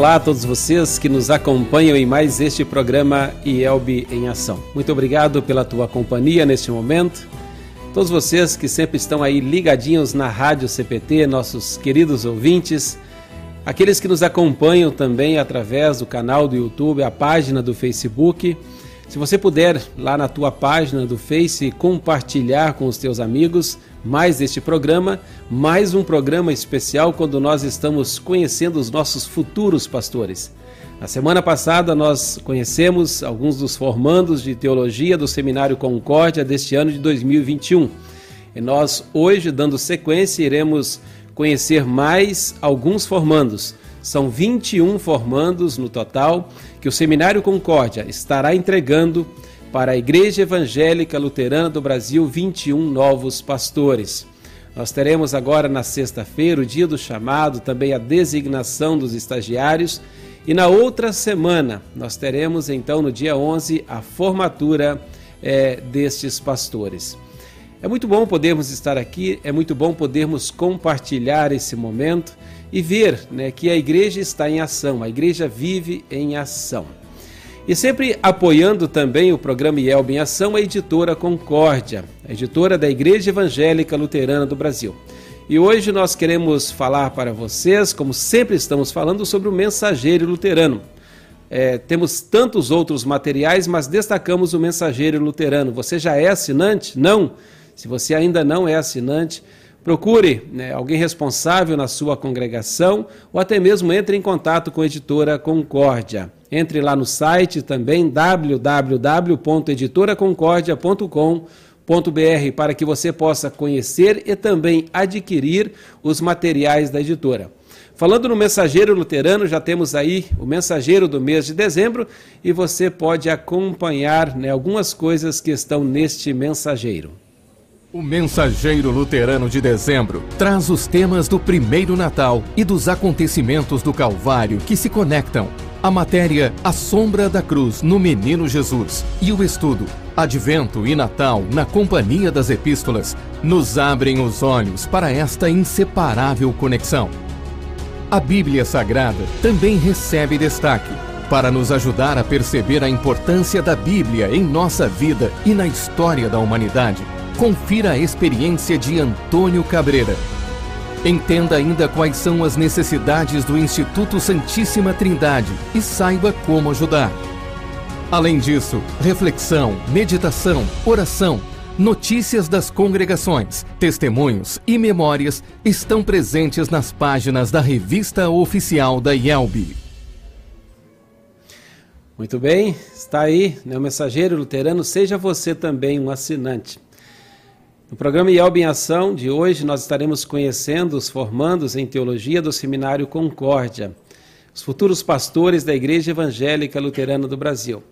Olá a todos vocês que nos acompanham em mais este programa IELB em Ação. Muito obrigado pela tua companhia neste momento. Todos vocês que sempre estão aí ligadinhos na Rádio CPT, nossos queridos ouvintes, aqueles que nos acompanham também através do canal do YouTube, a página do Facebook. Se você puder lá na tua página do Face compartilhar com os teus amigos mais este programa, mais um programa especial quando nós estamos conhecendo os nossos futuros pastores. Na semana passada nós conhecemos alguns dos formandos de teologia do Seminário Concórdia deste ano de 2021. E nós hoje, dando sequência, iremos conhecer mais alguns formandos. São 21 formandos no total que o Seminário Concórdia estará entregando para a Igreja Evangélica Luterana do Brasil 21 novos pastores. Nós teremos agora na sexta-feira o dia do chamado, também a designação dos estagiários e na outra semana, nós teremos então no dia 11 a formatura é, destes pastores. É muito bom podermos estar aqui, é muito bom podermos compartilhar esse momento e ver né, que a igreja está em ação, a igreja vive em ação. E sempre apoiando também o programa IELB em Ação, a editora Concórdia, a editora da Igreja Evangélica Luterana do Brasil. E hoje nós queremos falar para vocês, como sempre estamos falando, sobre o mensageiro luterano. É, temos tantos outros materiais, mas destacamos o mensageiro luterano. Você já é assinante? Não? Se você ainda não é assinante, procure né, alguém responsável na sua congregação ou até mesmo entre em contato com a editora Concórdia. Entre lá no site também www.editoraconcordia.com.br br para que você possa conhecer e também adquirir os materiais da editora. Falando no Mensageiro Luterano, já temos aí o Mensageiro do mês de dezembro e você pode acompanhar né, algumas coisas que estão neste Mensageiro. O Mensageiro Luterano de Dezembro traz os temas do primeiro Natal e dos acontecimentos do Calvário que se conectam. A matéria A Sombra da Cruz no Menino Jesus e o estudo Advento e Natal na Companhia das Epístolas nos abrem os olhos para esta inseparável conexão. A Bíblia Sagrada também recebe destaque para nos ajudar a perceber a importância da Bíblia em nossa vida e na história da humanidade. Confira a experiência de Antônio Cabreira. Entenda ainda quais são as necessidades do Instituto Santíssima Trindade e saiba como ajudar. Além disso, reflexão, meditação, oração, notícias das congregações, testemunhos e memórias estão presentes nas páginas da revista oficial da IELB. Muito bem, está aí, né, o mensageiro luterano, seja você também um assinante. No programa IELB em Ação de hoje, nós estaremos conhecendo os formandos em teologia do Seminário Concórdia, os futuros pastores da Igreja Evangélica Luterana do Brasil.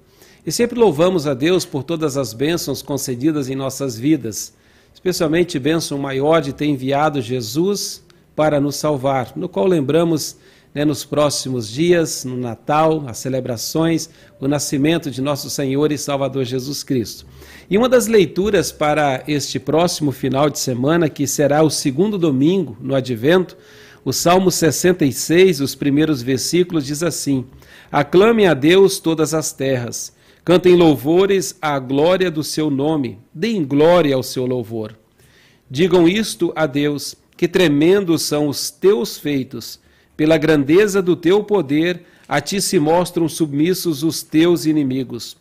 E sempre louvamos a Deus por todas as bênçãos concedidas em nossas vidas, especialmente bênção maior de ter enviado Jesus para nos salvar, no qual lembramos né, nos próximos dias, no Natal, as celebrações, o nascimento de nosso Senhor e Salvador Jesus Cristo. E uma das leituras para este próximo final de semana, que será o segundo domingo no Advento, o Salmo 66, os primeiros versículos, diz assim: Aclame a Deus todas as terras Cantem louvores à glória do seu nome, deem glória ao seu louvor. Digam isto a Deus, que tremendos são os teus feitos. Pela grandeza do teu poder, a ti se mostram submissos os teus inimigos.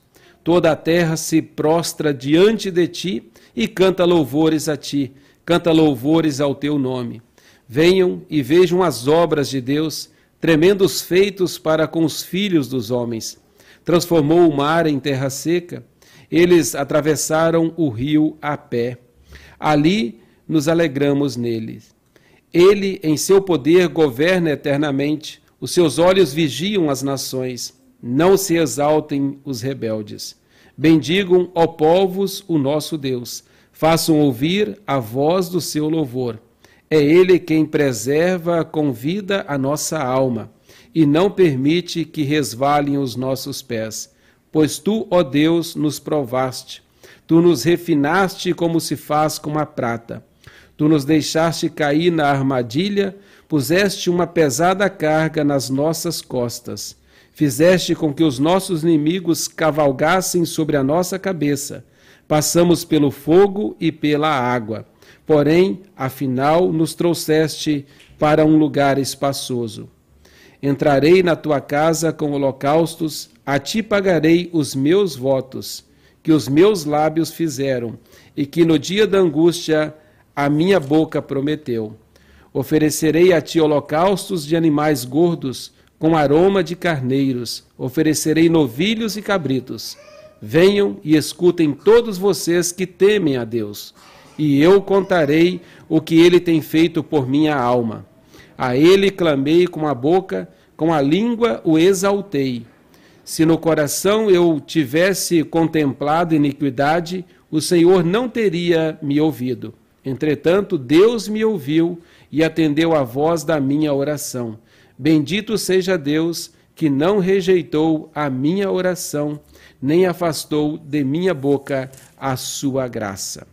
Toda a terra se prostra diante de ti e canta louvores a ti, canta louvores ao teu nome. Venham e vejam as obras de Deus, tremendos feitos para com os filhos dos homens transformou o mar em terra seca. Eles atravessaram o rio a pé. Ali nos alegramos nele. Ele, em seu poder, governa eternamente. Os seus olhos vigiam as nações. Não se exaltem os rebeldes. Bendigam, ó povos, o nosso Deus. Façam ouvir a voz do seu louvor. É Ele quem preserva com vida a nossa alma e não permite que resvalem os nossos pés. Pois tu, ó Deus, nos provaste, tu nos refinaste como se faz com a prata. Tu nos deixaste cair na armadilha, puseste uma pesada carga nas nossas costas. Fizeste com que os nossos inimigos cavalgassem sobre a nossa cabeça. Passamos pelo fogo e pela água. Porém, afinal, nos trouxeste para um lugar espaçoso. Entrarei na tua casa com holocaustos, a ti pagarei os meus votos, que os meus lábios fizeram, e que no dia da angústia a minha boca prometeu. Oferecerei a ti holocaustos de animais gordos, com aroma de carneiros, oferecerei novilhos e cabritos. Venham e escutem todos vocês que temem a Deus, e eu contarei o que ele tem feito por minha alma. A ele clamei com a boca, com a língua o exaltei. Se no coração eu tivesse contemplado iniquidade, o Senhor não teria me ouvido. Entretanto, Deus me ouviu e atendeu à voz da minha oração. Bendito seja Deus que não rejeitou a minha oração, nem afastou de minha boca a sua graça.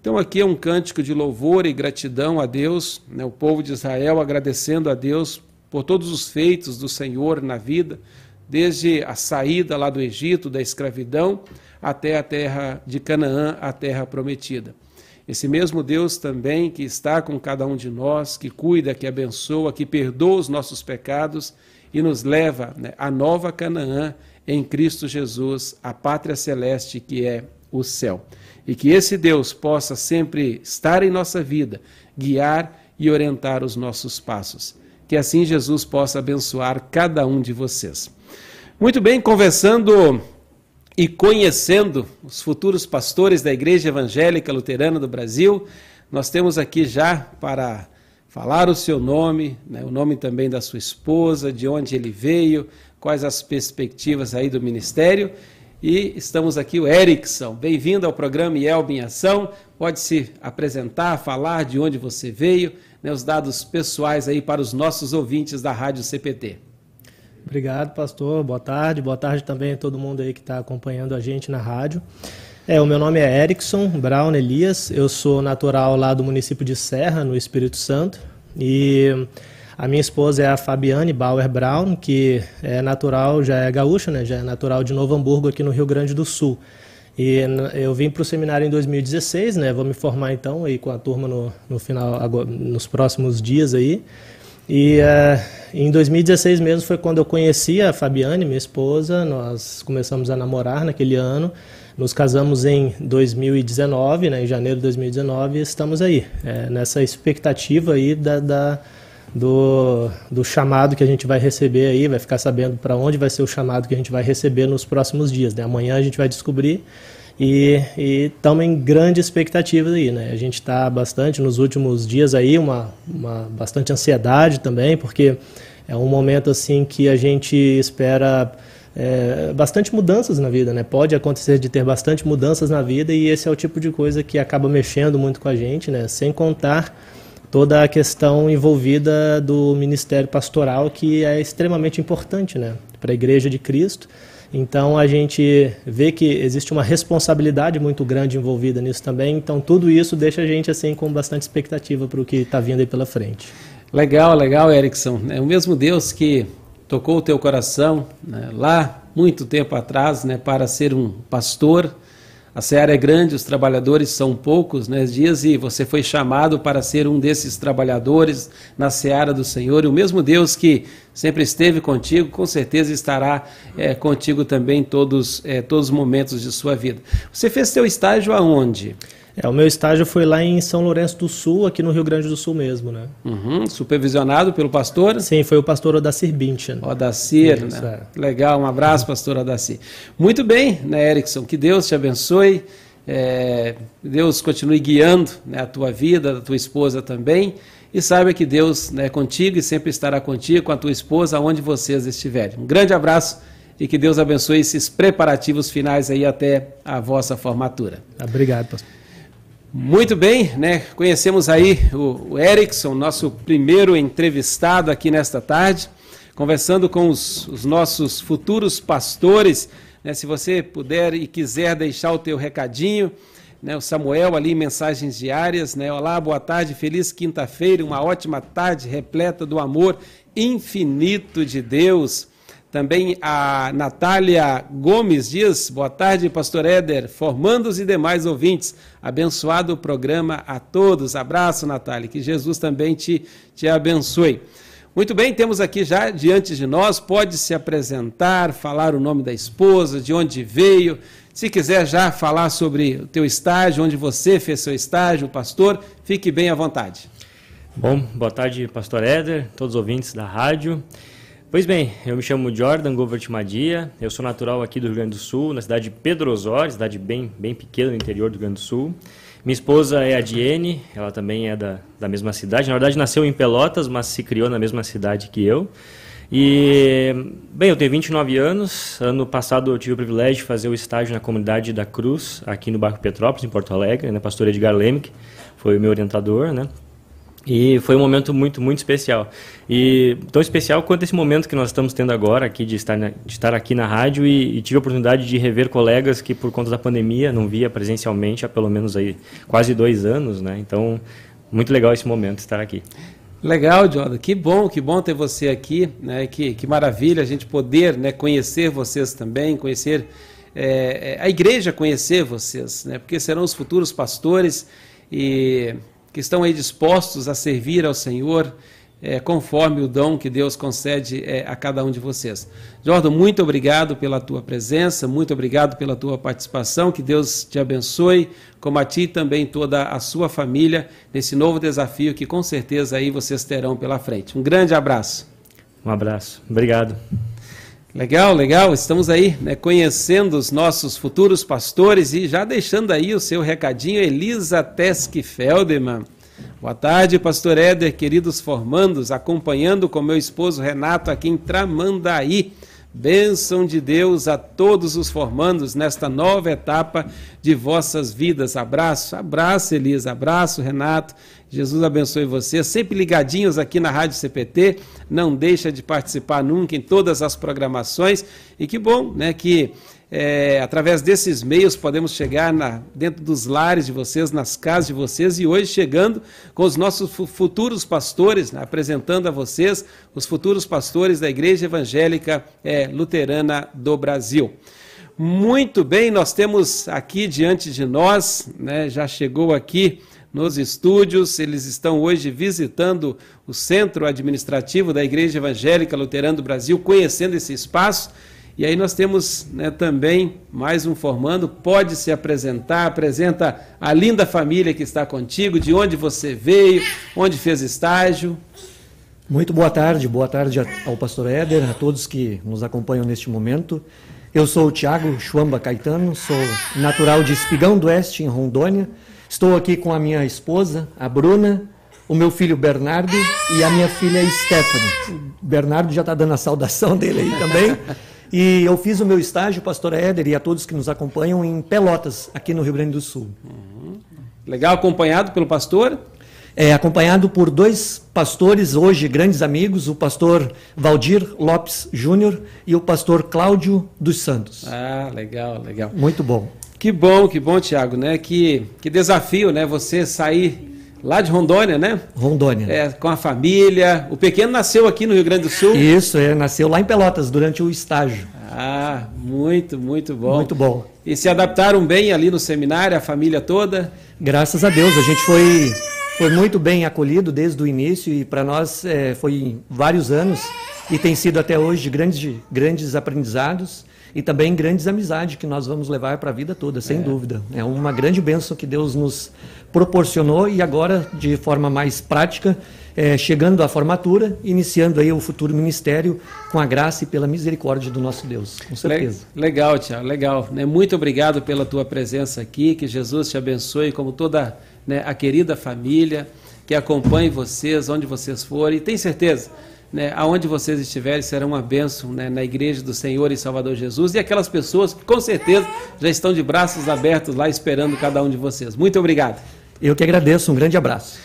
Então, aqui é um cântico de louvor e gratidão a Deus, né? o povo de Israel agradecendo a Deus por todos os feitos do Senhor na vida, desde a saída lá do Egito, da escravidão, até a terra de Canaã, a terra prometida. Esse mesmo Deus também que está com cada um de nós, que cuida, que abençoa, que perdoa os nossos pecados e nos leva né, à nova Canaã em Cristo Jesus, a pátria celeste que é o céu. E que esse Deus possa sempre estar em nossa vida, guiar e orientar os nossos passos. Que assim Jesus possa abençoar cada um de vocês. Muito bem, conversando e conhecendo os futuros pastores da Igreja Evangélica Luterana do Brasil. Nós temos aqui já para falar o seu nome, né, o nome também da sua esposa, de onde ele veio, quais as perspectivas aí do ministério. E estamos aqui o Erickson. Bem-vindo ao programa IELB em Ação. Pode se apresentar, falar de onde você veio, né, os dados pessoais aí para os nossos ouvintes da Rádio CPT. Obrigado, pastor. Boa tarde. Boa tarde também a todo mundo aí que está acompanhando a gente na rádio. É, o meu nome é Erickson Brown Elias. Eu sou natural lá do município de Serra, no Espírito Santo. E a minha esposa é a Fabiane Bauer Brown, que é natural, já é gaúcha, né? Já é natural de Novo Hamburgo, aqui no Rio Grande do Sul. E eu vim para o seminário em 2016, né? Vou me formar então aí com a turma no, no final, agora, nos próximos dias aí. E uh, em 2016 mesmo foi quando eu conheci a Fabiane, minha esposa. Nós começamos a namorar naquele ano. Nos casamos em 2019, né, em janeiro de 2019, e estamos aí, é, nessa expectativa aí da, da, do, do chamado que a gente vai receber aí, vai ficar sabendo para onde vai ser o chamado que a gente vai receber nos próximos dias. Né? Amanhã a gente vai descobrir e estamos em grande expectativa aí, né? A gente está bastante nos últimos dias aí, uma, uma bastante ansiedade também, porque é um momento assim que a gente espera é, bastante mudanças na vida, né? Pode acontecer de ter bastante mudanças na vida e esse é o tipo de coisa que acaba mexendo muito com a gente, né? Sem contar toda a questão envolvida do ministério pastoral que é extremamente importante, né? Para a Igreja de Cristo então a gente vê que existe uma responsabilidade muito grande envolvida nisso também. Então tudo isso deixa a gente assim com bastante expectativa para o que está vindo aí pela frente. Legal, legal, Erickson. É o mesmo Deus que tocou o teu coração né, lá muito tempo atrás, né, para ser um pastor a seara é grande, os trabalhadores são poucos, né? Dias e você foi chamado para ser um desses trabalhadores na seara do Senhor. E o mesmo Deus que sempre esteve contigo, com certeza estará é, contigo também todos é, todos os momentos de sua vida. Você fez seu estágio aonde? É, o meu estágio foi lá em São Lourenço do Sul, aqui no Rio Grande do Sul mesmo, né? Uhum, supervisionado pelo pastor? Sim, foi o pastor Odacir Binchen. Odacir, Isso, né? É. Legal, um abraço, pastor Odacir. Muito bem, né, Erickson? Que Deus te abençoe, é, Deus continue guiando né, a tua vida, a tua esposa também, e saiba que Deus é contigo e sempre estará contigo, com a tua esposa, aonde vocês estiverem. Um grande abraço e que Deus abençoe esses preparativos finais aí até a vossa formatura. Obrigado, pastor. Muito bem, né? Conhecemos aí o, o Erickson, nosso primeiro entrevistado aqui nesta tarde, conversando com os, os nossos futuros pastores. Né? Se você puder e quiser deixar o teu recadinho, né, o Samuel ali, mensagens diárias, né? Olá, boa tarde, feliz quinta-feira, uma ótima tarde repleta do amor infinito de Deus. Também a Natália Gomes diz, boa tarde, pastor Éder, formandos e demais ouvintes. Abençoado o programa a todos. Abraço, Natália, que Jesus também te, te abençoe. Muito bem, temos aqui já diante de nós, pode se apresentar, falar o nome da esposa, de onde veio, se quiser já falar sobre o teu estágio, onde você fez seu estágio, pastor, fique bem à vontade. Bom, boa tarde, pastor Éder, todos os ouvintes da rádio. Pois bem, eu me chamo Jordan Govert Madia, eu sou natural aqui do Rio Grande do Sul, na cidade de Pedro Osório, cidade bem, bem pequena no interior do Rio Grande do Sul. Minha esposa é a Diene, ela também é da, da mesma cidade. Na verdade, nasceu em Pelotas, mas se criou na mesma cidade que eu. E, bem, eu tenho 29 anos. Ano passado eu tive o privilégio de fazer o estágio na comunidade da Cruz, aqui no bairro Petrópolis, em Porto Alegre, né? pastor Edgar Lemick, foi o meu orientador, né? E foi um momento muito, muito especial. E tão especial quanto esse momento que nós estamos tendo agora aqui de estar, na, de estar aqui na rádio e, e, tive a oportunidade de rever colegas que por conta da pandemia não via presencialmente há pelo menos aí quase dois anos, né? Então, muito legal esse momento estar aqui. Legal, Jordan. Que bom, que bom ter você aqui, né? Que, que maravilha a gente poder né, conhecer vocês também, conhecer é, a igreja, conhecer vocês, né? Porque serão os futuros pastores e que estão aí dispostos a servir ao Senhor é, conforme o dom que Deus concede é, a cada um de vocês. Jordan, muito obrigado pela tua presença, muito obrigado pela tua participação, que Deus te abençoe, como a ti também toda a sua família, nesse novo desafio que com certeza aí vocês terão pela frente. Um grande abraço. Um abraço. Obrigado. Legal, legal. Estamos aí né, conhecendo os nossos futuros pastores e já deixando aí o seu recadinho, Elisa Tesk Feldman. Boa tarde, pastor Éder, queridos formandos, acompanhando com meu esposo Renato aqui em Tramandaí. Bênção de Deus a todos os formandos nesta nova etapa de vossas vidas. Abraço, abraço, Elisa, abraço, Renato. Jesus abençoe vocês. Sempre ligadinhos aqui na Rádio CPT. Não deixa de participar nunca em todas as programações. E que bom, né, que é, através desses meios podemos chegar na, dentro dos lares de vocês, nas casas de vocês e hoje chegando com os nossos futuros pastores, né, apresentando a vocês os futuros pastores da Igreja Evangélica é, Luterana do Brasil. Muito bem, nós temos aqui diante de nós, né, já chegou aqui nos estúdios, eles estão hoje visitando o centro administrativo da Igreja Evangélica Luterana do Brasil, conhecendo esse espaço. E aí nós temos né, também mais um formando, pode se apresentar, apresenta a linda família que está contigo, de onde você veio, onde fez estágio. Muito boa tarde, boa tarde ao pastor Éder, a todos que nos acompanham neste momento. Eu sou o Tiago Chuamba Caetano, sou natural de Espigão do Oeste, em Rondônia. Estou aqui com a minha esposa, a Bruna, o meu filho Bernardo e a minha filha Stephanie. O Bernardo já está dando a saudação dele aí também. E eu fiz o meu estágio, pastor Éder, e a todos que nos acompanham, em Pelotas, aqui no Rio Grande do Sul. Uhum. Legal, acompanhado pelo pastor? É, acompanhado por dois pastores, hoje grandes amigos, o pastor Valdir Lopes Júnior e o pastor Cláudio dos Santos. Ah, legal, legal. Muito bom. Que bom, que bom, Tiago, né? Que, que desafio, né? Você sair Lá de Rondônia, né? Rondônia. É, com a família. O pequeno nasceu aqui no Rio Grande do Sul? Isso, é, nasceu lá em Pelotas, durante o estágio. Ah, muito, muito bom. Muito bom. E se adaptaram bem ali no seminário, a família toda? Graças a Deus, a gente foi, foi muito bem acolhido desde o início e para nós é, foi vários anos e tem sido até hoje de grandes, grandes aprendizados e também grandes amizades que nós vamos levar para a vida toda, sem é. dúvida. É uma grande bênção que Deus nos proporcionou e agora, de forma mais prática, é, chegando à formatura, iniciando aí o futuro ministério com a graça e pela misericórdia do nosso Deus, com certeza. Legal, Tiago, legal. Né? Muito obrigado pela tua presença aqui, que Jesus te abençoe, como toda né, a querida família que acompanhe vocês, onde vocês forem, e tem certeza né, aonde vocês estiverem, serão uma bênção né, na igreja do Senhor e Salvador Jesus e aquelas pessoas que com certeza já estão de braços abertos lá esperando cada um de vocês. Muito obrigado. Eu que agradeço, um grande abraço.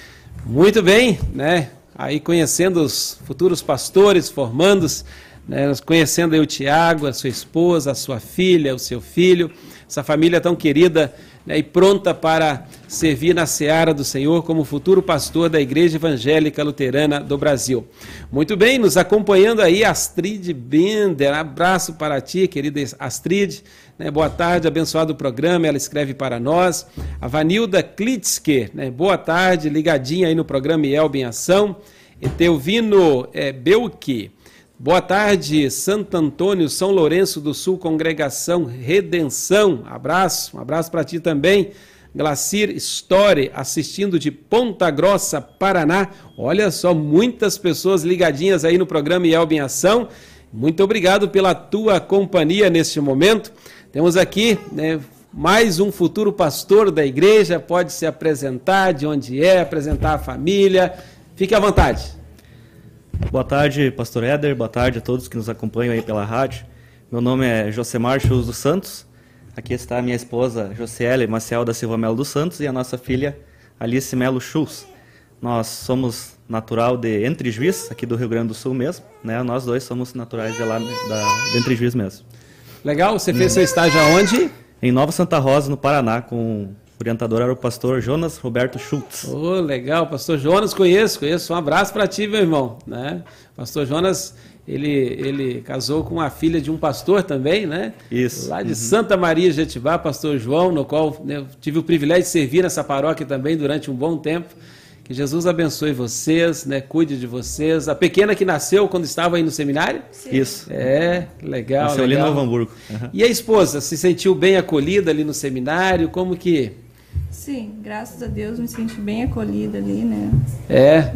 Muito bem, né? Aí conhecendo os futuros pastores, formandos, né, conhecendo aí o Tiago, a sua esposa, a sua filha, o seu filho, essa família tão querida né, e pronta para servir na seara do Senhor como futuro pastor da Igreja Evangélica Luterana do Brasil. Muito bem, nos acompanhando aí Astrid Bender, abraço para ti, querida Astrid, né, boa tarde, abençoado o programa, ela escreve para nós. A Vanilda Klitzke, né, boa tarde, ligadinha aí no programa Elbe em Ação. Etelvino é, Belki, Boa tarde, Santo Antônio, São Lourenço do Sul, Congregação Redenção. Abraço, um abraço para ti também. Glacir Story, assistindo de Ponta Grossa, Paraná. Olha só, muitas pessoas ligadinhas aí no programa Yelb em Ação. Muito obrigado pela tua companhia neste momento. Temos aqui né, mais um futuro pastor da igreja, pode se apresentar, de onde é, apresentar a família. Fique à vontade. Boa tarde, pastor Éder. Boa tarde a todos que nos acompanham aí pela rádio. Meu nome é Josemar Chus dos Santos. Aqui está a minha esposa Josiele Maciel da Silva Melo dos Santos e a nossa filha Alice Melo Chus. Nós somos natural de Entre Juiz, aqui do Rio Grande do Sul mesmo. Né? Nós dois somos naturais de lá, da, de Entre Juiz mesmo. Legal. Você fez hum. seu estágio aonde? Em Nova Santa Rosa, no Paraná, com o orientador era o pastor Jonas Roberto Schultz. Oh, legal, pastor Jonas, conheço, conheço. Um abraço para ti, meu irmão. Né? Pastor Jonas, ele, ele casou com a filha de um pastor também, né? Isso. Lá de uhum. Santa Maria Jetibá, pastor João, no qual né, tive o privilégio de servir nessa paróquia também durante um bom tempo. Que Jesus abençoe vocês, né? Cuide de vocês. A pequena que nasceu quando estava aí no seminário? Sim. Isso. É, legal. Nasceu legal. ali no Novo Hamburgo. Uhum. E a esposa, se sentiu bem acolhida ali no seminário? Como que Sim, graças a Deus me senti bem acolhida ali, né? É. é.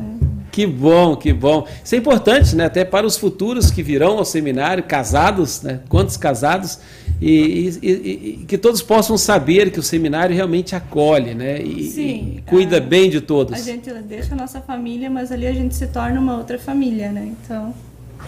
Que bom, que bom. Isso é importante, né? Até para os futuros que virão ao seminário, casados, né? Quantos casados? E, e, e, que todos possam saber que o seminário realmente acolhe, né? E, Sim, e cuida a, bem de todos. A gente deixa a nossa família, mas ali a gente se torna uma outra família, né? Então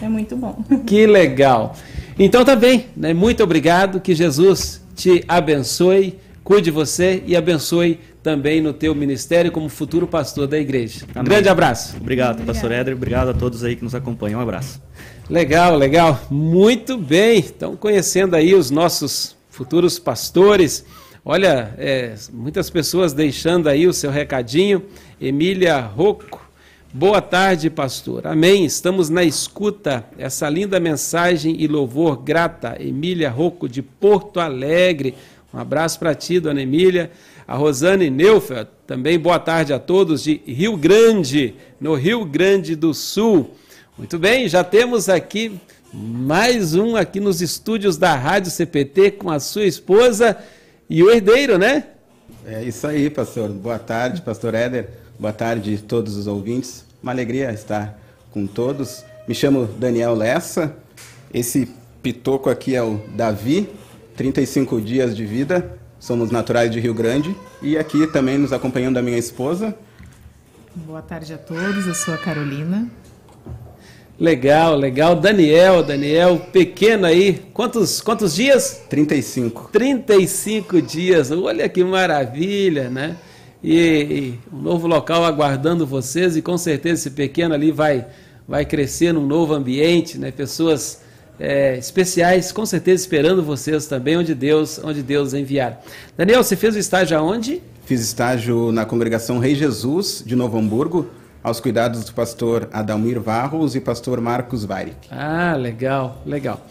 é muito bom. Que legal. Então tá bem, né? Muito obrigado, que Jesus te abençoe cuide de você e abençoe também no teu ministério como futuro pastor da igreja. Um grande abraço. Obrigado, pastor Éder. Obrigado a todos aí que nos acompanham. Um abraço. Legal, legal. Muito bem. Estão conhecendo aí os nossos futuros pastores. Olha, é, muitas pessoas deixando aí o seu recadinho. Emília Rocco. Boa tarde, pastor. Amém. Estamos na escuta. Essa linda mensagem e louvor grata. Emília Rocco, de Porto Alegre. Um abraço para ti, dona Emília. A Rosane Neufeld, também boa tarde a todos de Rio Grande, no Rio Grande do Sul. Muito bem, já temos aqui mais um aqui nos estúdios da Rádio CPT com a sua esposa e o herdeiro, né? É isso aí, pastor. Boa tarde, pastor Éder. Boa tarde a todos os ouvintes. Uma alegria estar com todos. Me chamo Daniel Lessa. Esse pitoco aqui é o Davi, 35 dias de vida, somos naturais de Rio Grande e aqui também nos acompanhando a minha esposa. Boa tarde a todos, eu sou a Carolina. Legal, legal. Daniel, Daniel, pequeno aí. Quantos, quantos dias? 35. 35 dias. Olha que maravilha, né? E, e um novo local aguardando vocês e com certeza esse pequeno ali vai vai crescer num novo ambiente, né? Pessoas é, especiais, com certeza esperando vocês também, onde Deus, onde Deus enviar. Daniel, você fez o estágio aonde? Fiz estágio na congregação Rei Jesus de Novo Hamburgo, aos cuidados do pastor Adalmir Varros e pastor Marcos Weirik. Ah, legal, legal.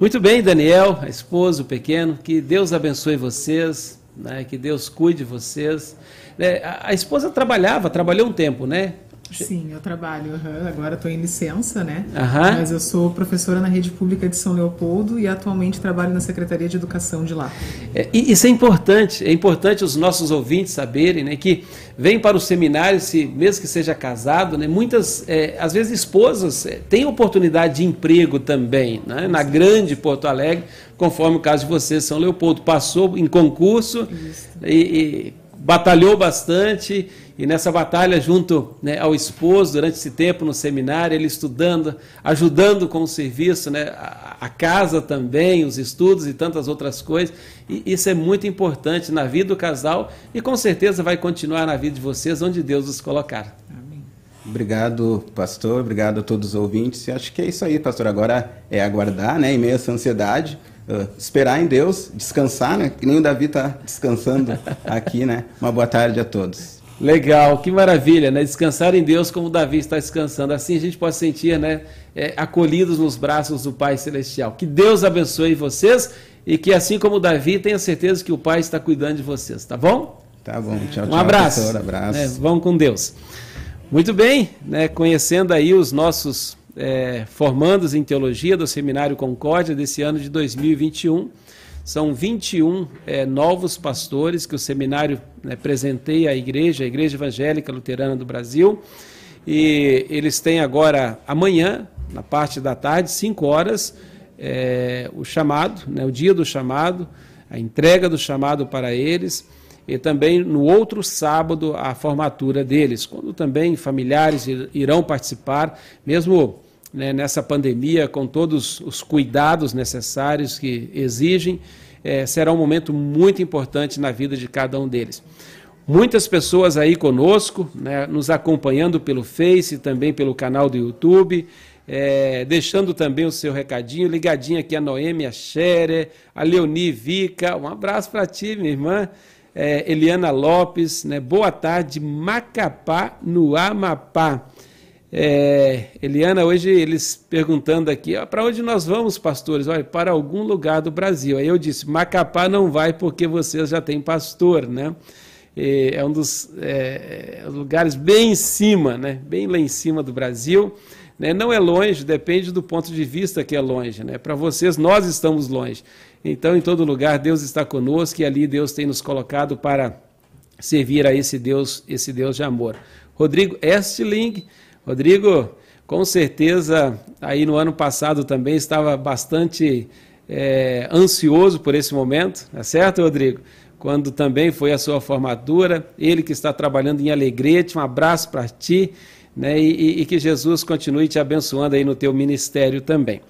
Muito bem, Daniel, a esposa, o pequeno, que Deus abençoe vocês, né, que Deus cuide de vocês. É, a, a esposa trabalhava, trabalhou um tempo, né? Sim, eu trabalho. Uhum. Agora estou em licença, né? Uhum. Mas eu sou professora na rede pública de São Leopoldo e atualmente trabalho na Secretaria de Educação de lá. É, isso é importante. É importante os nossos ouvintes saberem né, que vem para o seminário, se, mesmo que seja casado, né, muitas, é, às vezes, esposas é, têm oportunidade de emprego também, né, na grande Porto Alegre, conforme o caso de você, São Leopoldo. Passou em concurso e, e batalhou bastante e nessa batalha, junto né, ao esposo, durante esse tempo no seminário, ele estudando, ajudando com o serviço, né, a, a, casa também, os estudos e tantas outras coisas. E isso é muito importante na vida do casal e com certeza vai continuar na vida de vocês, onde Deus os colocar. Amém. Obrigado, pastor. Obrigado a todos os ouvintes. E acho que é isso aí, pastor. Agora é aguardar, né, em meio a essa ansiedade, uh, esperar em Deus, descansar, né? Que nem o Davi está descansando aqui, né? Uma boa tarde a todos. Legal, que maravilha, né? Descansar em Deus como Davi está descansando. Assim a gente pode sentir, né? É, acolhidos nos braços do Pai Celestial. Que Deus abençoe vocês e que, assim como Davi, tenha certeza que o Pai está cuidando de vocês, tá bom? Tá bom, tchau, um tchau. abraço. Professor, abraço. É, vão com Deus. Muito bem, né? Conhecendo aí os nossos é, formandos em teologia do Seminário Concórdia desse ano de 2021. São 21 é, novos pastores que o seminário né, presenteia à igreja, a Igreja Evangélica Luterana do Brasil. E eles têm agora, amanhã, na parte da tarde, 5 horas, é, o chamado, né, o dia do chamado, a entrega do chamado para eles. E também no outro sábado, a formatura deles, quando também familiares irão participar, mesmo né, nessa pandemia, com todos os cuidados necessários que exigem, é, será um momento muito importante na vida de cada um deles. Muitas pessoas aí conosco, né, nos acompanhando pelo Face também pelo canal do YouTube, é, deixando também o seu recadinho, ligadinho aqui a Noêmia Scherer, a Leoni Vica, um abraço para ti, minha irmã, é, Eliana Lopes, né, boa tarde, Macapá, no Amapá. É, Eliana, hoje eles perguntando aqui, para onde nós vamos, pastores? Olha, para algum lugar do Brasil. Aí eu disse, Macapá não vai porque vocês já têm pastor, né? É um dos é, lugares bem em cima, né? Bem lá em cima do Brasil. Né? Não é longe, depende do ponto de vista que é longe, né? Para vocês, nós estamos longe. Então, em todo lugar, Deus está conosco e ali Deus tem nos colocado para servir a esse Deus, esse Deus de amor. Rodrigo Estling, Rodrigo, com certeza, aí no ano passado também estava bastante é, ansioso por esse momento, é certo, Rodrigo? Quando também foi a sua formatura, ele que está trabalhando em Alegrete, um abraço para ti, né? E, e, que Jesus continue te abençoando aí no teu ministério também.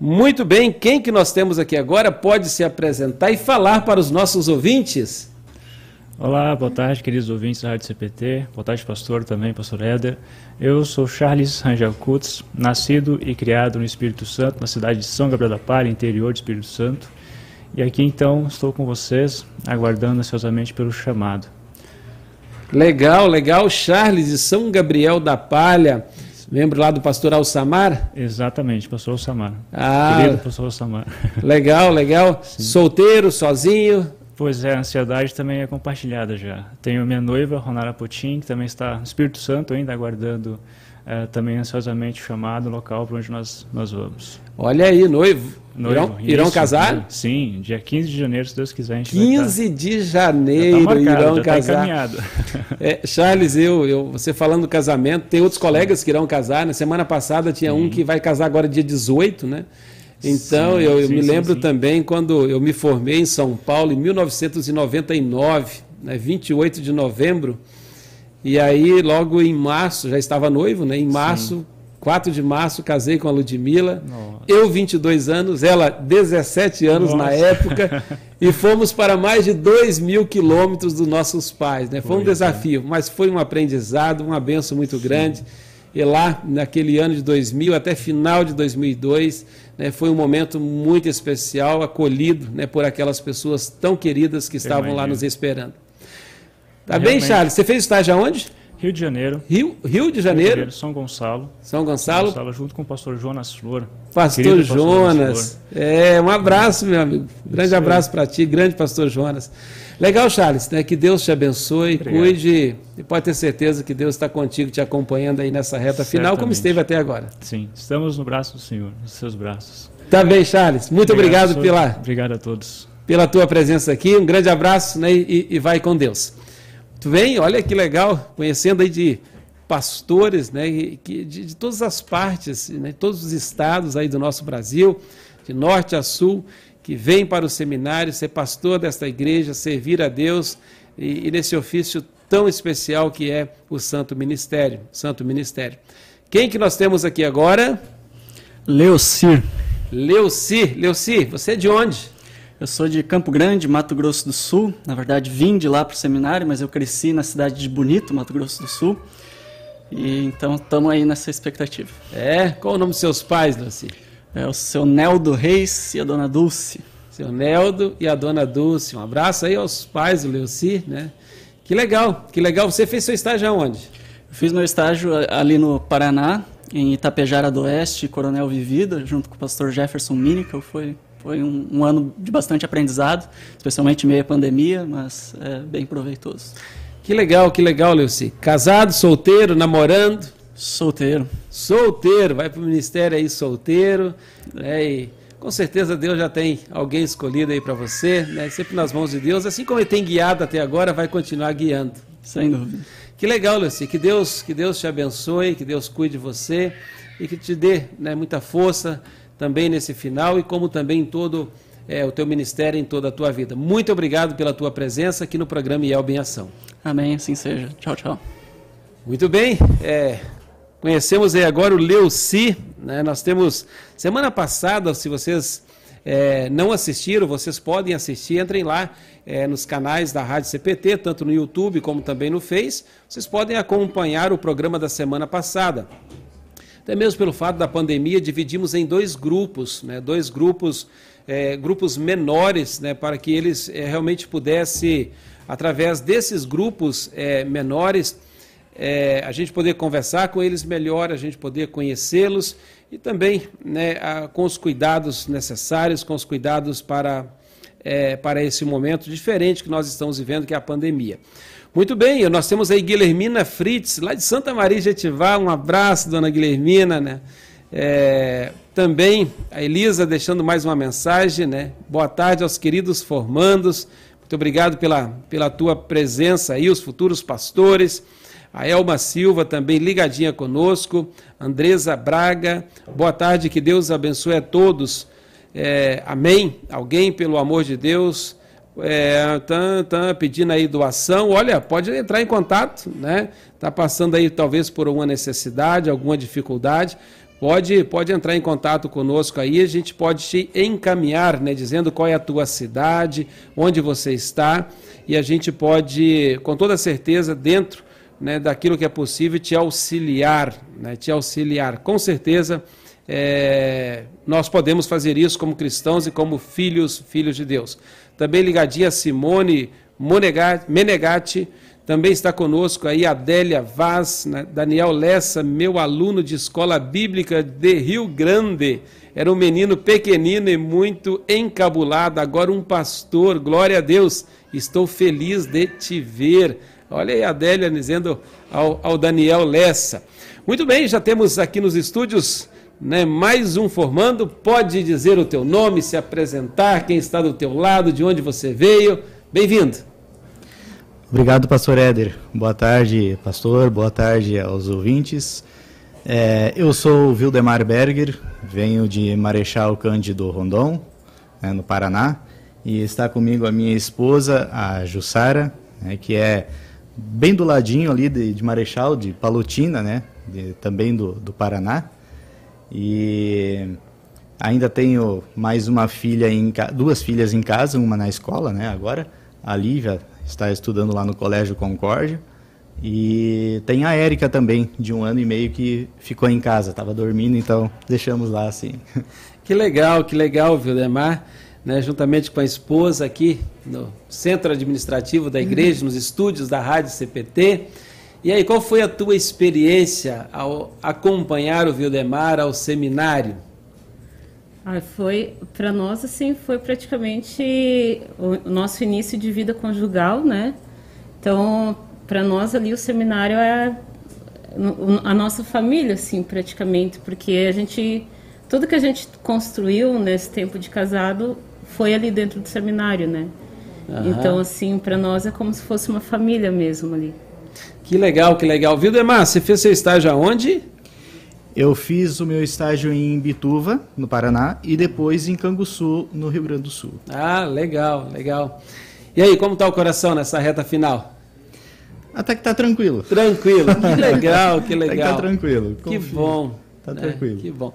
Muito bem, quem que nós temos aqui agora pode se apresentar e falar para os nossos ouvintes? Olá, boa tarde, queridos ouvintes da Rádio CPT. Boa tarde, pastor também, pastor Éder. Eu sou Charles Rangel Kutz, nascido e criado no Espírito Santo, na cidade de São Gabriel da Palha, interior do Espírito Santo. E aqui então estou com vocês, aguardando ansiosamente pelo chamado. Legal, legal. Charles de São Gabriel da Palha. Lembro lá do pastor Alçamar? Exatamente, pastor Alçamar. Ah, Querido pastor Alçamar. Legal, legal. Sim. Solteiro, sozinho? Pois é, a ansiedade também é compartilhada já. Tenho minha noiva, Ronara Potin, que também está no Espírito Santo ainda aguardando é, também ansiosamente o chamado local para onde nós, nós vamos. Olha aí, noivo. noivo irão, irão casar? Sim, dia 15 de janeiro, se Deus quiser. A gente 15 tá, de janeiro tá marcado, irão já casar. Tá é, Charles, eu, eu, você falando do casamento, tem outros colegas que irão casar. Na né? semana passada tinha um que vai casar agora dia 18, né? Então, sim, eu, eu sim, me lembro sim, também quando eu me formei em São Paulo, em 1999, né, 28 de novembro, e aí logo em março, já estava noivo, né? Em março, 4 de março, casei com a Ludmilla. Nossa. Eu, 22 anos, ela, 17 anos Nossa. na época, e fomos para mais de 2 mil quilômetros dos nossos pais. Né? Foi um desafio, é. mas foi um aprendizado, uma benção muito grande. E lá, naquele ano de 2000 até final de 2002, né, foi um momento muito especial, acolhido né, por aquelas pessoas tão queridas que estavam lá nos esperando. Tá Realmente. bem, Charles? Você fez estágio aonde? Rio de Janeiro. Rio, Rio de Janeiro? Rio de Janeiro, São Gonçalo. São Gonçalo. São Gonçalo, junto com o pastor Jonas Flor. Pastor Jonas. Pastor é, um abraço, meu amigo. Grande abraço para ti, grande pastor Jonas. Legal, Charles, né? Que Deus te abençoe, Obrigado. cuide e pode ter certeza que Deus está contigo, te acompanhando aí nessa reta final, como esteve até agora. Sim, estamos no braço do Senhor, nos seus braços. Tá bem, Charles. Muito obrigado, obrigado pela. Obrigado a todos. Pela tua presença aqui. Um grande abraço né? e, e vai com Deus. Tu vem, olha que legal, conhecendo aí de pastores né, de, de todas as partes, né, todos os estados aí do nosso Brasil, de norte a sul, que vem para o seminário ser pastor desta igreja, servir a Deus e, e nesse ofício tão especial que é o Santo Ministério, Santo Ministério. Quem que nós temos aqui agora? Leocir. Leocir, Leocir, você é de onde? Eu sou de Campo Grande, Mato Grosso do Sul. Na verdade, vim de lá para o seminário, mas eu cresci na cidade de Bonito, Mato Grosso do Sul. E então estamos aí nessa expectativa. É? Qual o nome dos seus pais, Leocir? É o seu Neldo Reis e a dona Dulce. Seu Neldo e a dona Dulce. Um abraço aí aos pais do Leuci, né? Que legal, que legal. Você fez seu estágio aonde? fiz meu estágio ali no Paraná, em Itapejara do Oeste, Coronel Vivida, junto com o pastor Jefferson Minical. Foi, foi um, um ano de bastante aprendizado, especialmente meio à pandemia, mas é bem proveitoso. Que legal, que legal, Leuci. Casado, solteiro, namorando? Solteiro. Solteiro, vai para o ministério aí solteiro, né? E com certeza Deus já tem alguém escolhido aí para você, né? Sempre nas mãos de Deus, assim como ele tem guiado até agora, vai continuar guiando. Sem dúvida. Que legal, Luci. Que Deus, que Deus te abençoe, que Deus cuide de você e que te dê né, muita força também nesse final e como também em todo é, o teu ministério, em toda a tua vida. Muito obrigado pela tua presença aqui no programa IELB em Ação. Amém, assim seja. Tchau, tchau. Muito bem. É, conhecemos aí agora o Leuci. Né? Nós temos, semana passada, se vocês é, não assistiram, vocês podem assistir, entrem lá é, nos canais da Rádio CPT, tanto no YouTube como também no Face. Vocês podem acompanhar o programa da semana passada. Até mesmo pelo fato da pandemia, dividimos em dois grupos, né, dois grupos, é, grupos menores, né, para que eles é, realmente pudessem, através desses grupos é, menores, é, a gente poder conversar com eles melhor, a gente poder conhecê-los e também né, a, com os cuidados necessários, com os cuidados para, é, para esse momento diferente que nós estamos vivendo, que é a pandemia. Muito bem, nós temos aí Guilhermina Fritz, lá de Santa Maria de Jetivá, um abraço, dona Guilhermina, né? É, também a Elisa deixando mais uma mensagem, né? Boa tarde aos queridos formandos, muito obrigado pela, pela tua presença aí, os futuros pastores. A Elma Silva também ligadinha conosco. Andresa Braga, boa tarde, que Deus abençoe a todos. É, amém. Alguém, pelo amor de Deus, é, tá, tá pedindo aí doação. Olha, pode entrar em contato, né? Tá passando aí talvez por alguma necessidade, alguma dificuldade. Pode, pode entrar em contato conosco aí, a gente pode te encaminhar, né, dizendo qual é a tua cidade, onde você está, e a gente pode, com toda certeza, dentro né, daquilo que é possível, te auxiliar, né, te auxiliar. Com certeza, é, nós podemos fazer isso como cristãos e como filhos, filhos de Deus. Também ligadinha Simone Menegatti, também está conosco aí Adélia Vaz, né, Daniel Lessa, meu aluno de escola bíblica de Rio Grande. Era um menino pequenino e muito encabulado, agora um pastor, glória a Deus. Estou feliz de te ver. Olha aí a Adélia dizendo ao, ao Daniel Lessa. Muito bem, já temos aqui nos estúdios né, mais um formando. Pode dizer o teu nome, se apresentar, quem está do teu lado, de onde você veio. Bem-vindo. Obrigado, pastor Éder. Boa tarde, pastor. Boa tarde aos ouvintes. É, eu sou o Vildemar Berger, venho de Marechal Cândido Rondon, né, no Paraná, e está comigo a minha esposa, a Jussara, né, que é bem do ladinho ali de, de Marechal, de Palutina, né? De, também do, do Paraná. E ainda tenho mais uma filha, em, duas filhas em casa, uma na escola, né? Agora, a Lívia está estudando lá no Colégio Concórdia. E tem a Érica também, de um ano e meio, que ficou em casa, estava dormindo, então deixamos lá assim. Que legal, que legal, Vildemar né, juntamente com a esposa aqui no centro administrativo da igreja, nos estúdios da Rádio CPT. E aí, qual foi a tua experiência ao acompanhar o Vildemar ao seminário? Ah, foi para nós assim foi praticamente o nosso início de vida conjugal, né? Então, para nós ali o seminário é a nossa família, assim, praticamente, porque a gente tudo que a gente construiu nesse tempo de casado foi ali dentro do seminário, né? Uhum. Então, assim, para nós é como se fosse uma família mesmo ali. Que legal, que legal. Viu, Demar, você fez seu estágio aonde? Eu fiz o meu estágio em Bituva, no Paraná, e depois em Canguçu, no Rio Grande do Sul. Ah, legal, legal. E aí, como está o coração nessa reta final? Até que tá tranquilo. Tranquilo, que legal, que legal. Até que tá tranquilo. Confio. Que bom. Tá tranquilo. É, que bom.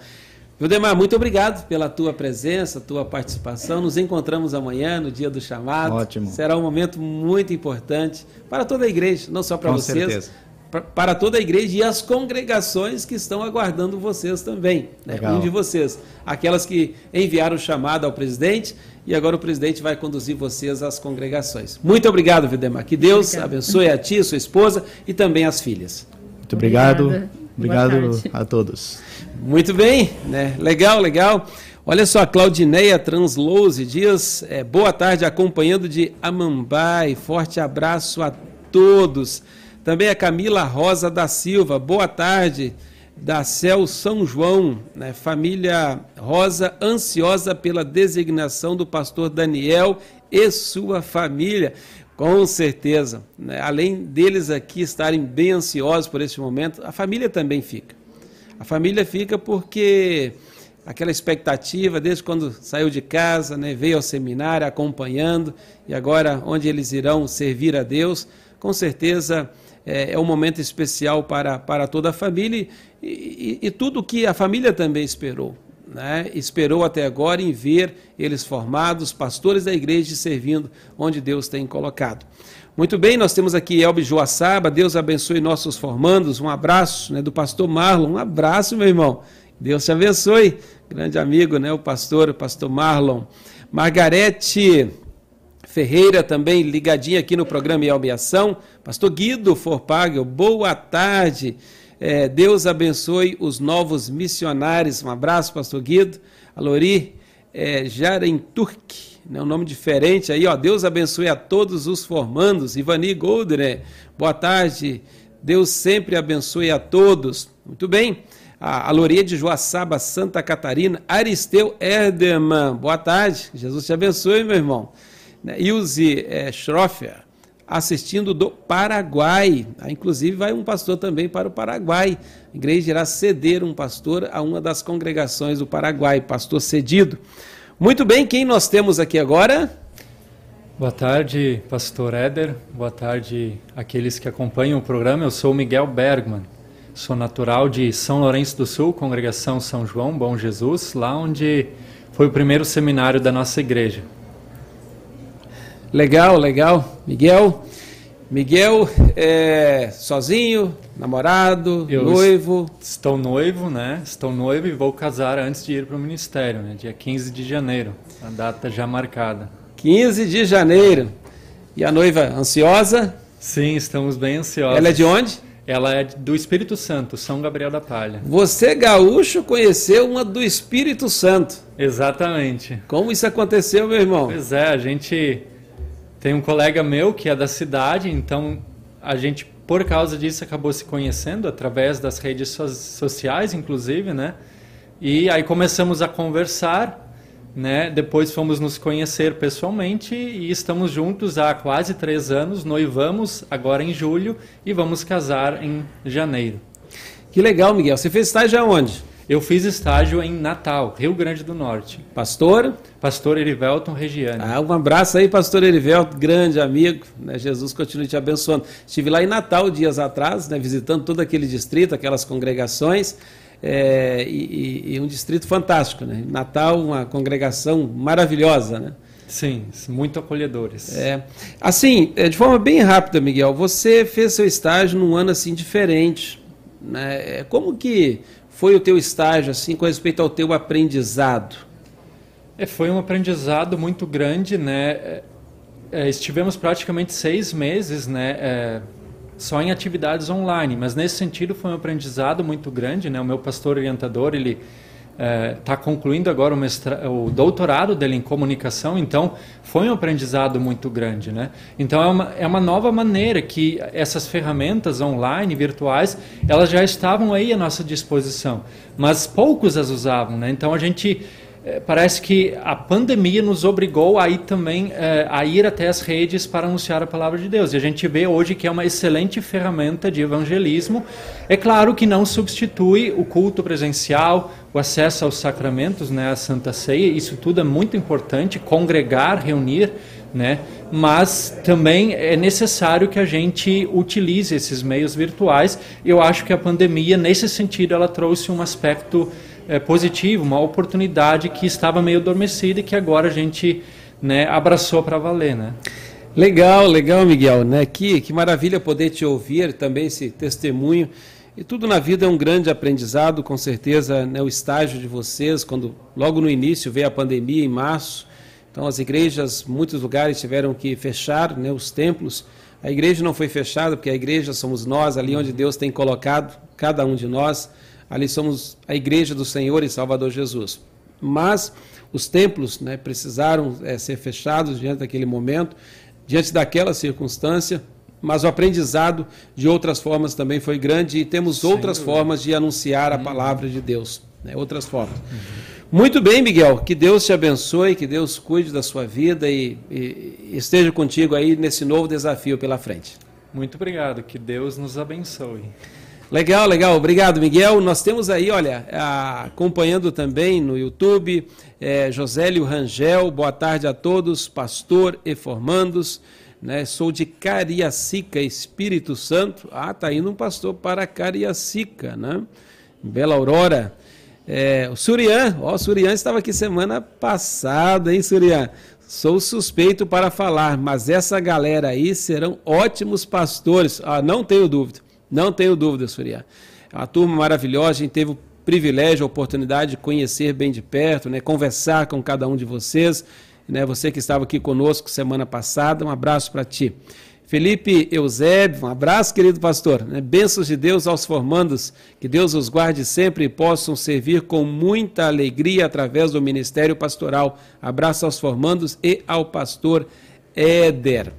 Vildemar, muito obrigado pela tua presença, tua participação. Nos encontramos amanhã, no dia do chamado. Ótimo. Será um momento muito importante para toda a igreja, não só para Com vocês, certeza. para toda a igreja e as congregações que estão aguardando vocês também. Né? Um de vocês. Aquelas que enviaram o chamado ao presidente e agora o presidente vai conduzir vocês às congregações. Muito obrigado, Videmar. Que Deus Obrigada. abençoe a ti, sua esposa e também as filhas. Muito obrigado. Obrigada. Obrigado a todos. Muito bem, né? Legal, legal. Olha só, a Claudineia Translose diz: é, boa tarde, acompanhando de Amambai. Forte abraço a todos. Também a Camila Rosa da Silva, boa tarde. Da Céu São João, né? família Rosa, ansiosa pela designação do pastor Daniel e sua família. Com certeza. Né? Além deles aqui estarem bem ansiosos por este momento, a família também fica. A família fica porque aquela expectativa desde quando saiu de casa, né, veio ao seminário acompanhando e agora onde eles irão servir a Deus, com certeza é, é um momento especial para, para toda a família e, e, e tudo que a família também esperou. Né, esperou até agora em ver eles formados, pastores da igreja servindo onde Deus tem colocado. Muito bem, nós temos aqui Elbe Joaçaba, Deus abençoe nossos formandos, um abraço né, do pastor Marlon, um abraço meu irmão, Deus te abençoe, grande amigo, né, o pastor, o pastor Marlon. Margarete Ferreira também ligadinha aqui no programa Elbe Ação, pastor Guido Forpagel, boa tarde, é, Deus abençoe os novos missionários, um abraço pastor Guido, a Lori é, Jarenturk, né, um nome diferente aí, ó. Deus abençoe a todos os formandos. Ivani Goldner, boa tarde. Deus sempre abençoe a todos. Muito bem. A, a Loria de Joaçaba, Santa Catarina. Aristeu Erdeman, boa tarde. Jesus te abençoe, meu irmão. Né, Ilse é, Schroffer, assistindo do Paraguai. Ah, inclusive, vai um pastor também para o Paraguai. A igreja irá ceder um pastor a uma das congregações do Paraguai, pastor cedido. Muito bem, quem nós temos aqui agora? Boa tarde, pastor Éder. Boa tarde aqueles que acompanham o programa. Eu sou Miguel Bergman. Sou natural de São Lourenço do Sul, congregação São João Bom Jesus, lá onde foi o primeiro seminário da nossa igreja. Legal, legal. Miguel, Miguel é sozinho, namorado, eu noivo? Estou noivo, né? Estou noivo e vou casar antes de ir para o ministério, né? Dia 15 de janeiro, a data já marcada. 15 de janeiro. E a noiva ansiosa? Sim, estamos bem ansiosos. Ela é de onde? Ela é do Espírito Santo, São Gabriel da Palha. Você, gaúcho, conheceu uma do Espírito Santo. Exatamente. Como isso aconteceu, meu irmão? Pois é, a gente tem um colega meu que é da cidade, então a gente, por causa disso, acabou se conhecendo através das redes so sociais, inclusive, né? E aí começamos a conversar, né? Depois fomos nos conhecer pessoalmente e estamos juntos há quase três anos. Noivamos agora em julho e vamos casar em janeiro. Que legal, Miguel. Você fez estágio aonde? Eu fiz estágio em Natal, Rio Grande do Norte. Pastor? Pastor Erivelton Regiane. Ah, um abraço aí, pastor Erivelton, grande amigo. Né? Jesus continue te abençoando. Estive lá em Natal dias atrás, né? visitando todo aquele distrito, aquelas congregações. É, e, e, um distrito fantástico, né? Natal, uma congregação maravilhosa, né? Sim, muito acolhedores. É. Assim, é, de forma bem rápida, Miguel, você fez seu estágio num ano assim diferente, né? É, como que foi o teu estágio, assim, com respeito ao teu aprendizado? É, foi um aprendizado muito grande, né? É, é estivemos praticamente seis meses, né? É, só em atividades online, mas nesse sentido foi um aprendizado muito grande, né? O meu pastor orientador, ele está é, concluindo agora o, mestra... o doutorado dele em comunicação, então foi um aprendizado muito grande. Né? Então é uma, é uma nova maneira que essas ferramentas online, virtuais, elas já estavam aí à nossa disposição, mas poucos as usavam. Né? Então a gente parece que a pandemia nos obrigou a ir também é, a ir até as redes para anunciar a palavra de Deus. E a gente vê hoje que é uma excelente ferramenta de evangelismo. É claro que não substitui o culto presencial, o acesso aos sacramentos, né, a Santa Ceia. Isso tudo é muito importante, congregar, reunir, né? Mas também é necessário que a gente utilize esses meios virtuais. Eu acho que a pandemia, nesse sentido, ela trouxe um aspecto é, positivo, uma oportunidade que estava meio adormecida e que agora a gente né, abraçou para valer, né? Legal, legal, Miguel, né? Que, que maravilha poder te ouvir também esse testemunho. E tudo na vida é um grande aprendizado, com certeza, né, o estágio de vocês, quando logo no início veio a pandemia, em março, Então as igrejas, muitos lugares tiveram que fechar né, os templos. A igreja não foi fechada, porque a igreja somos nós, ali onde Deus tem colocado cada um de nós. Ali somos a igreja do Senhor e Salvador Jesus. Mas os templos né, precisaram é, ser fechados diante daquele momento, diante daquela circunstância, mas o aprendizado de outras formas também foi grande e temos Sem outras dúvida. formas de anunciar a uhum. palavra de Deus, né, outras formas. Uhum. Muito bem, Miguel. Que Deus te abençoe, que Deus cuide da sua vida e, e, esteja contigo aí nesse novo desafio pela frente. Muito obrigado. Que Deus nos abençoe. Legal, legal. Obrigado, Miguel. Nós temos aí, olha, acompanhando também no YouTube, é, Josélio Rangel. Boa tarde a todos, pastor e formandos. Né? Sou de Cariacica, Espírito Santo. Ah, tá indo um pastor para Cariacica, né? Bela Aurora. É, o Surian, ó, o Surian estava aqui semana passada, hein, Surian? Sou suspeito para falar, mas essa galera aí serão ótimos pastores. Ah, não tenho dúvida, não tenho dúvida, Surian. É uma turma maravilhosa, a gente teve o privilégio, a oportunidade de conhecer bem de perto, né, conversar com cada um de vocês. Né, você que estava aqui conosco semana passada, um abraço para ti. Felipe Eusébio, um abraço, querido pastor. Né? Bênçãos de Deus aos formandos, que Deus os guarde sempre e possam servir com muita alegria através do ministério pastoral. Abraço aos formandos e ao pastor Éder.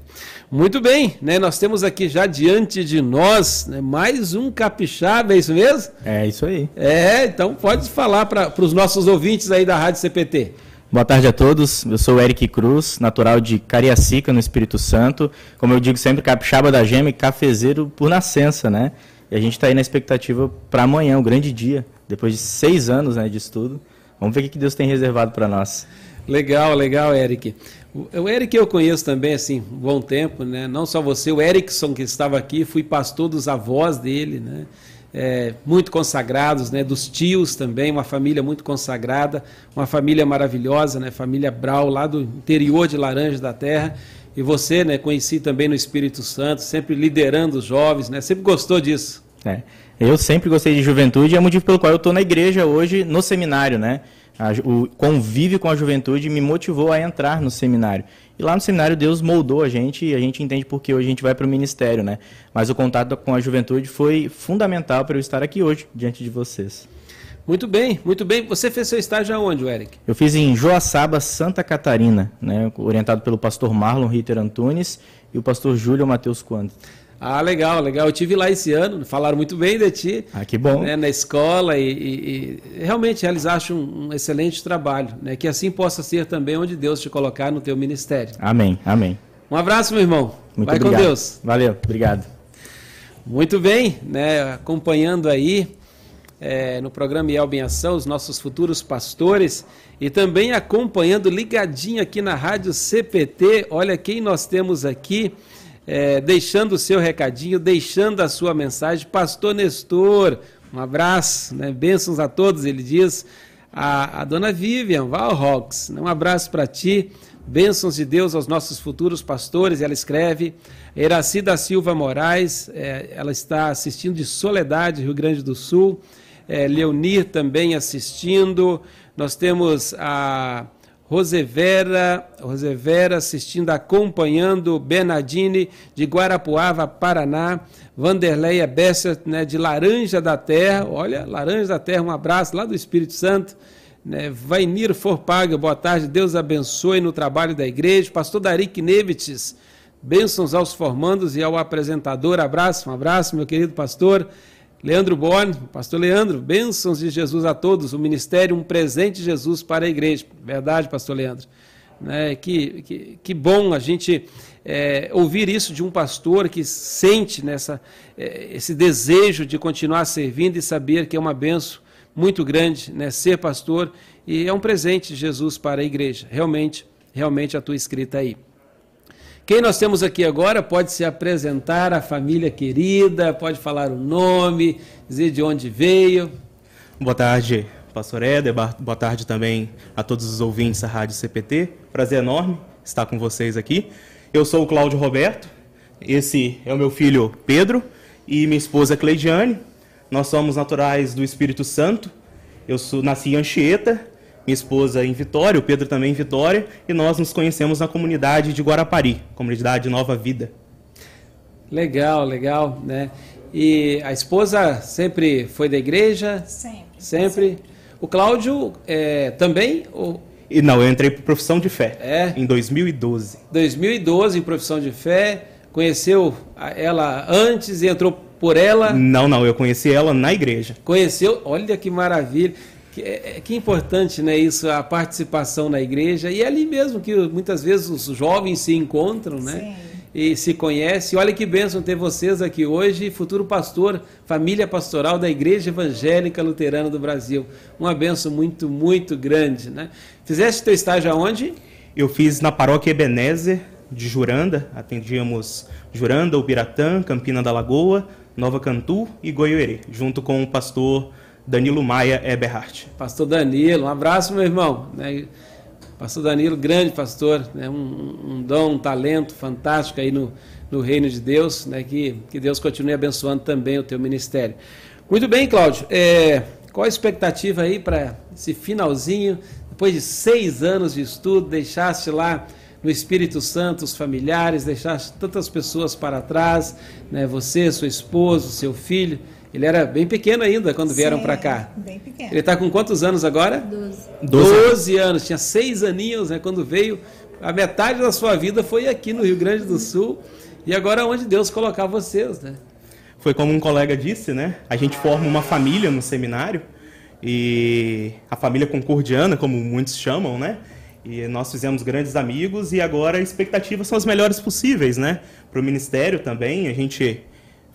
Muito bem, né? Nós temos aqui já diante de nós né, mais um capixaba, é isso mesmo? É isso aí. É, então pode falar para os nossos ouvintes aí da Rádio CPT. Boa tarde a todos. Eu sou o Eric Cruz, natural de Cariacica, no Espírito Santo. Como eu digo sempre, capixaba da gema e cafezeiro por nascença, né? E a gente está aí na expectativa para amanhã, o grande dia, depois de seis anos né, de estudo. Vamos ver o que Deus tem reservado para nós. Legal, legal, Eric. O Eric eu conheço também, assim, um bom tempo, né? Não só você, o Erickson que estava aqui, fui pastor dos avós dele, né? é, muito consagrados, né, dos tios também, uma família muito consagrada, uma família maravilhosa, né, família Brau, lá do interior de Laranja da Terra. E você, né, conheci também no Espírito Santo, sempre liderando os jovens, né, sempre gostou disso. É. Eu sempre gostei de juventude, é o motivo pelo qual eu estou na igreja hoje, no seminário, né? O convívio com a juventude me motivou a entrar no seminário. E lá no seminário Deus moldou a gente e a gente entende porque hoje a gente vai para o ministério, né? Mas o contato com a juventude foi fundamental para eu estar aqui hoje diante de vocês. Muito bem, muito bem. Você fez seu estágio aonde, Eric? Eu fiz em Joaçaba, Santa Catarina, né? orientado pelo pastor Marlon Ritter Antunes e o pastor Júlio Matheus Quanto. Ah, legal, legal. Eu tive lá esse ano, falaram muito bem de ti. Ah, que bom. Né, na escola e, e, e realmente eles acham um, excelente trabalho, né? Que assim possa ser também onde Deus te colocar no teu ministério. Amém, amém. Um abraço, meu irmão. Muito Vai obrigado. com Deus. Valeu, obrigado. Muito bem, né? Acompanhando aí é, no programa Yelb em Ação, os nossos futuros pastores e também acompanhando ligadinho aqui na Rádio CPT. Olha quem nós temos aqui é, deixando o seu recadinho, deixando a sua mensagem. Pastor Nestor, um abraço, né? bênçãos a todos, ele diz. A, a dona Vivian Valrox, né? um abraço para ti. Bênçãos de Deus aos nossos futuros pastores. Ela escreve. Iraci da Silva Moraes, é, ela está assistindo de Soledade, Rio Grande do Sul. É, Leonir também assistindo. Nós temos a Rosevera, Rosevera assistindo, acompanhando Bernardini de Guarapuava, Paraná, Vanderleia Bessa, né, de Laranja da Terra, olha, Laranja da Terra, um abraço lá do Espírito Santo, né, Vainir Forpaga, boa tarde, Deus abençoe no trabalho da igreja, pastor Darik Nevites, bênçãos aos formandos e ao apresentador, abraço, um abraço, meu querido pastor, Leandro Borne, pastor Leandro, bênçãos de Jesus a todos, o ministério, um presente de Jesus para a igreja. Verdade, pastor Leandro. Né, que, que, que bom a gente é, ouvir isso de um pastor que sente nessa, é, esse desejo de continuar servindo e saber que é uma benção muito grande né, ser pastor e é um presente de Jesus para a igreja. Realmente, realmente a tua escrita aí. Quem nós temos aqui agora pode se apresentar, a família querida, pode falar o nome, dizer de onde veio. Boa tarde, pastor Éder, boa tarde também a todos os ouvintes da Rádio CPT. Prazer enorme estar com vocês aqui. Eu sou o Cláudio Roberto, esse é o meu filho Pedro e minha esposa Cleidiane. Nós somos naturais do Espírito Santo. Eu sou, nasci em Anchieta minha esposa em Vitória, o Pedro também em Vitória, e nós nos conhecemos na comunidade de Guarapari, comunidade Nova Vida. Legal, legal, né? E a esposa sempre foi da igreja? Sempre. Sempre. O Cláudio é, também? Ou... E não, eu entrei por profissão de fé. É. Em 2012. 2012 em profissão de fé. Conheceu ela antes e entrou por ela? Não, não, eu conheci ela na igreja. Conheceu? Olha que maravilha. Que, é, que importante, né, isso, a participação na igreja. E é ali mesmo que muitas vezes os jovens se encontram, né? Sim e se conhecem. Olha que bênção ter vocês aqui hoje, futuro pastor, família pastoral da Igreja Evangélica Luterana do Brasil. Uma bênção muito, muito grande, né? Fizeste teu estágio aonde? Eu fiz na paróquia Ebenezer de Juranda, atendíamos Juranda, Ubiratã, Campina da Lagoa, Nova Cantu e Goiôerê, junto com o pastor Danilo Maia Eberhardt. Pastor Danilo, um abraço, meu irmão. Né? Pastor Danilo, grande pastor, né? um, dom, um talento fantástico aí no, no reino de Deus, né? que, que Deus continue abençoando também o teu ministério. Muito bem, Cláudio, é, qual a expectativa aí para esse finalzinho, depois de seis anos de estudo, deixaste lá no Espírito Santo os familiares, deixaste tantas pessoas para trás, né? você, sua esposa, seu filho, ele era bem pequeno ainda quando vieram para cá. Bem pequeno. Ele está com quantos anos agora? Doze. Doze anos. Tinha seis aninhos, né? Quando veio, a metade da sua vida foi aqui no Rio Grande do Sul. E agora onde Deus colocar vocês, né? Foi como um colega disse, né? A gente forma uma família no seminário e a família concordiana, como muitos chamam, né? E nós fizemos grandes amigos e agora as expectativas são as melhores possíveis, né? Para o ministério também, a gente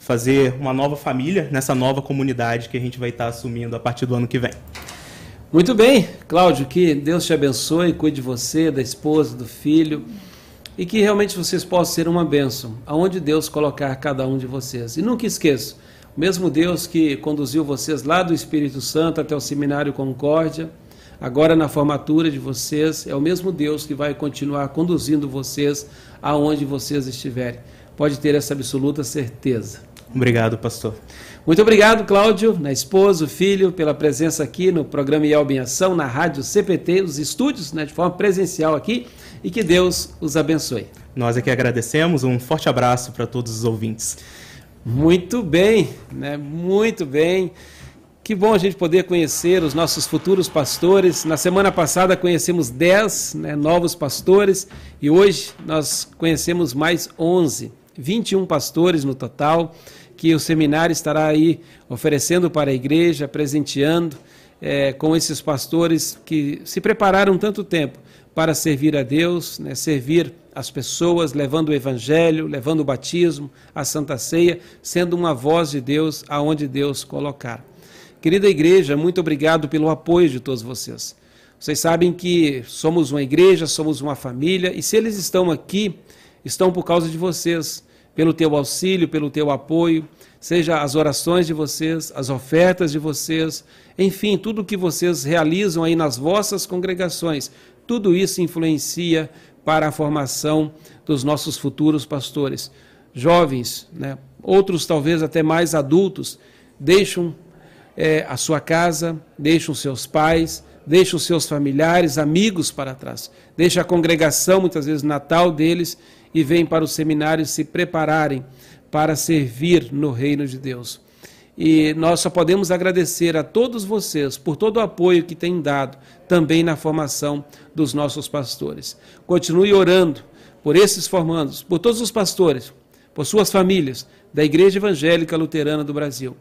fazer uma nova família nessa nova comunidade que a gente vai estar assumindo a partir do ano que vem. Muito bem, Cláudio, que Deus te abençoe, cuide de você, da esposa, do filho, e que realmente vocês possam ser uma bênção, aonde Deus colocar cada um de vocês. E nunca esqueça, o mesmo Deus que conduziu vocês lá do Espírito Santo até o Seminário Concórdia, agora na formatura de vocês, é o mesmo Deus que vai continuar conduzindo vocês aonde vocês estiverem. Pode ter essa absoluta certeza. Obrigado, pastor. Muito obrigado, Cláudio, na esposa, o filho, pela presença aqui no programa IELB em Ação, na rádio CPT, os estúdios, né, de forma presencial aqui, e que Deus os abençoe. Nós aqui agradecemos, um forte abraço para todos os ouvintes. Muito bem, né, muito bem. Que bom a gente poder conhecer os nossos futuros pastores. Na semana passada conhecemos 10 né, novos pastores e hoje nós conhecemos mais 11, 21 pastores no total que o seminário estará aí oferecendo para a igreja, presenteando é, com esses pastores que se prepararam tanto tempo para servir a Deus, né, servir as pessoas, levando o evangelho, levando o batismo, a santa ceia, sendo uma voz de Deus aonde Deus colocar. Querida igreja, muito obrigado pelo apoio de todos vocês. Vocês sabem que somos uma igreja, somos uma família, e se eles estão aqui, estão por causa de vocês pelo teu auxílio, pelo teu apoio, seja as orações de vocês, as ofertas de vocês, enfim, tudo que vocês realizam aí nas vossas congregações, tudo isso influencia para a formação dos nossos futuros pastores. Jovens, né, outros talvez até mais adultos, deixam é, a sua casa, deixam seus pais, deixam seus familiares, amigos para trás, deixa a congregação, muitas vezes natal deles, e vêm para o seminário se prepararem para servir no reino de Deus. E nós só podemos agradecer a todos vocês por todo o apoio que têm dado também na formação dos nossos pastores. Continue orando por esses formandos, por todos os pastores, por suas famílias da Igreja Evangélica Luterana do Brasil.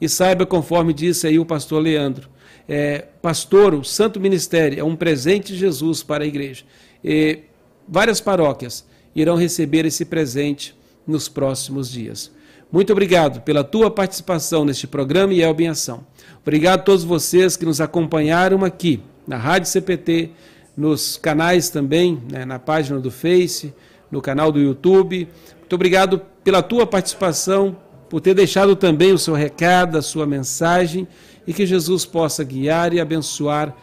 E saiba, conforme disse aí o pastor Leandro, é, pastor, o Santo Ministério é um presente de Jesus para a igreja. E várias paróquias irão receber esse presente nos próximos dias. Muito obrigado pela tua participação neste programa e Elbe Ação. Obrigado a todos vocês que nos acompanharam aqui na Rádio CPT, nos canais também, né, na página do Face, no canal do YouTube. Muito obrigado pela tua participação, por ter deixado também o seu recado, a sua mensagem e que Jesus possa guiar e abençoar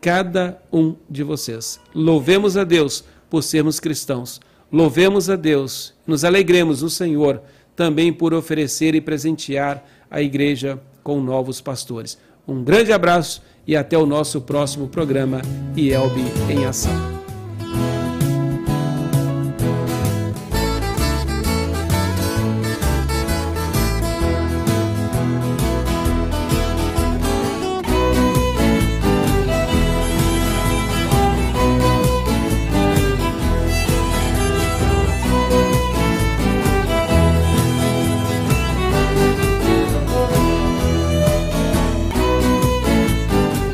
cada um de vocês. Louvemos a Deus por sermos cristãos. Louvemos a Deus, nos alegremos no Senhor também por oferecer e presentear a igreja com novos pastores. Um grande abraço e até o nosso próximo programa IELB em Ação.